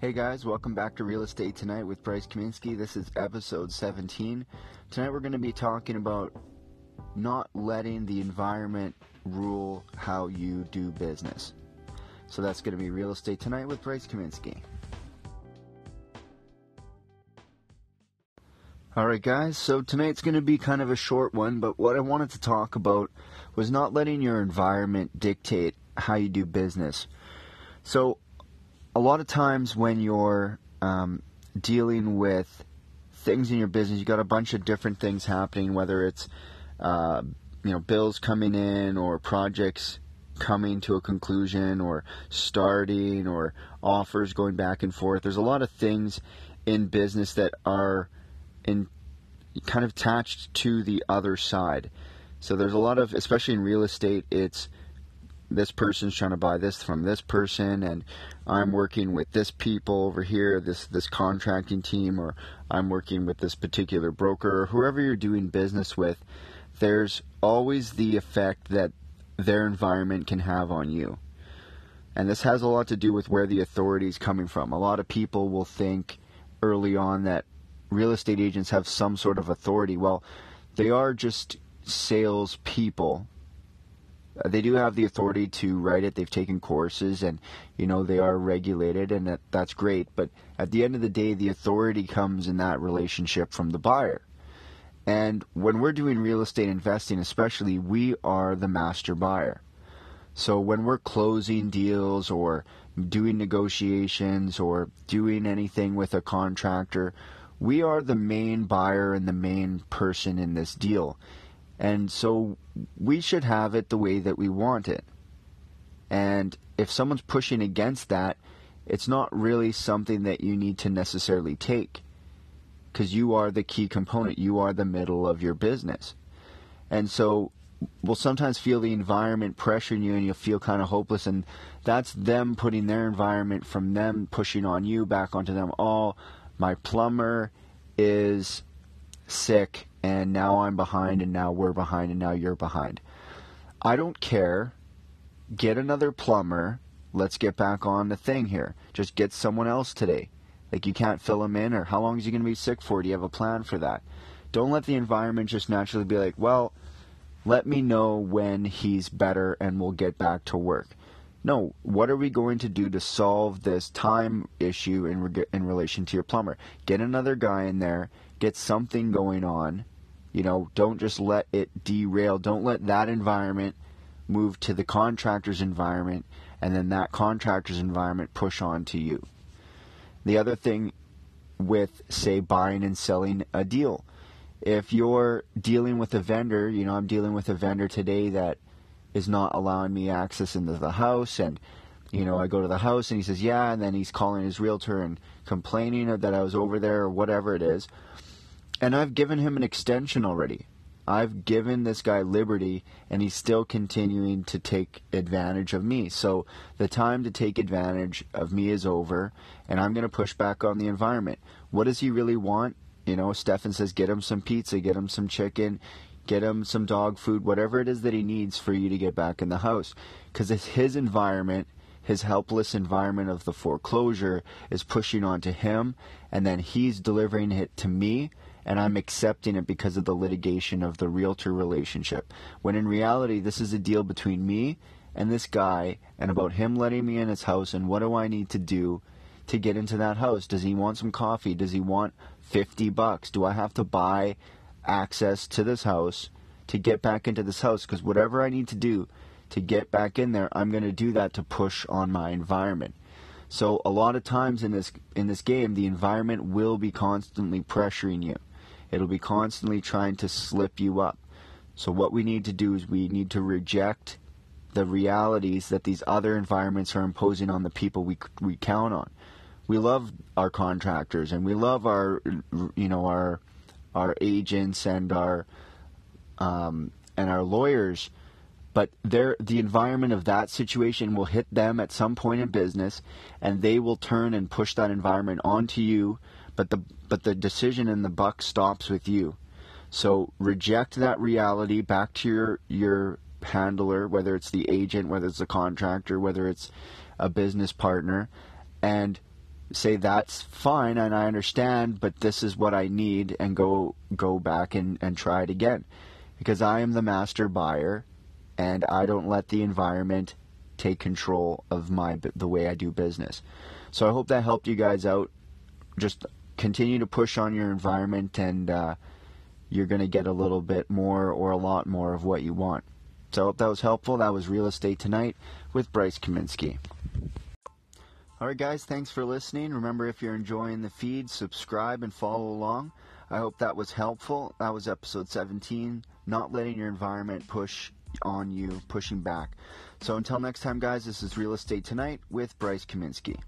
Hey guys, welcome back to Real Estate Tonight with Bryce Kaminsky. This is episode 17. Tonight we're going to be talking about not letting the environment rule how you do business. So that's going to be Real Estate Tonight with Bryce Kaminsky. Alright, guys, so tonight's going to be kind of a short one, but what I wanted to talk about was not letting your environment dictate how you do business. So, a lot of times when you're um, dealing with things in your business, you got a bunch of different things happening, whether it's uh, you know bills coming in or projects coming to a conclusion or starting or offers going back and forth. There's a lot of things in business that are in kind of attached to the other side. So there's a lot of, especially in real estate, it's this person's trying to buy this from this person and I'm working with this people over here, this this contracting team or I'm working with this particular broker or whoever you're doing business with, there's always the effect that their environment can have on you. And this has a lot to do with where the authority is coming from. A lot of people will think early on that real estate agents have some sort of authority. Well, they are just sales people uh, they do have the authority to write it. They've taken courses, and you know they are regulated, and that, that's great. But at the end of the day, the authority comes in that relationship from the buyer. And when we're doing real estate investing, especially, we are the master buyer. So when we're closing deals or doing negotiations or doing anything with a contractor, we are the main buyer and the main person in this deal. And so we should have it the way that we want it. And if someone's pushing against that, it's not really something that you need to necessarily take because you are the key component. You are the middle of your business. And so we'll sometimes feel the environment pressuring you and you'll feel kind of hopeless. And that's them putting their environment from them pushing on you back onto them. Oh, my plumber is sick and now I'm behind, and now we're behind, and now you're behind. I don't care. Get another plumber. Let's get back on the thing here. Just get someone else today. Like you can't fill him in, or how long is he going to be sick for? Do you have a plan for that? Don't let the environment just naturally be like, well, let me know when he's better and we'll get back to work. No, what are we going to do to solve this time issue in, in relation to your plumber? Get another guy in there, get something going on, you know, don't just let it derail. Don't let that environment move to the contractor's environment and then that contractor's environment push on to you. The other thing with, say, buying and selling a deal. If you're dealing with a vendor, you know, I'm dealing with a vendor today that is not allowing me access into the house and you know, I go to the house and he says, yeah, and then he's calling his realtor and complaining that I was over there or whatever it is. And I've given him an extension already. I've given this guy liberty, and he's still continuing to take advantage of me. So the time to take advantage of me is over, and I'm going to push back on the environment. What does he really want? You know, Stefan says, get him some pizza, get him some chicken, get him some dog food, whatever it is that he needs for you to get back in the house. Because it's his environment, his helpless environment of the foreclosure is pushing onto him, and then he's delivering it to me and I'm accepting it because of the litigation of the realtor relationship. When in reality, this is a deal between me and this guy, and about him letting me in his house, and what do I need to do to get into that house? Does he want some coffee? Does he want 50 bucks? Do I have to buy access to this house to get back into this house? Because whatever I need to do to get back in there, I'm going to do that to push on my environment. So a lot of times in this in this game, the environment will be constantly pressuring you. It'll be constantly trying to slip you up. So, what we need to do is we need to reject the realities that these other environments are imposing on the people we, we count on. We love our contractors and we love our, you know, our, our agents and our, um, and our lawyers, but the environment of that situation will hit them at some point in business, and they will turn and push that environment onto you but the but the decision and the buck stops with you. So reject that reality back to your your handler, whether it's the agent, whether it's the contractor, whether it's a business partner, and say that's fine and I understand, but this is what I need and go go back and, and try it again. Because I am the master buyer and I don't let the environment take control of my the way I do business. So I hope that helped you guys out. Just continue to push on your environment and uh, you're going to get a little bit more or a lot more of what you want. So hope that was helpful. That was Real Estate Tonight with Bryce Kaminsky. All right, guys, thanks for listening. Remember, if you're enjoying the feed, subscribe and follow along. I hope that was helpful. That was episode 17, not letting your environment push on you, pushing back. So until next time, guys, this is Real Estate Tonight with Bryce Kaminsky.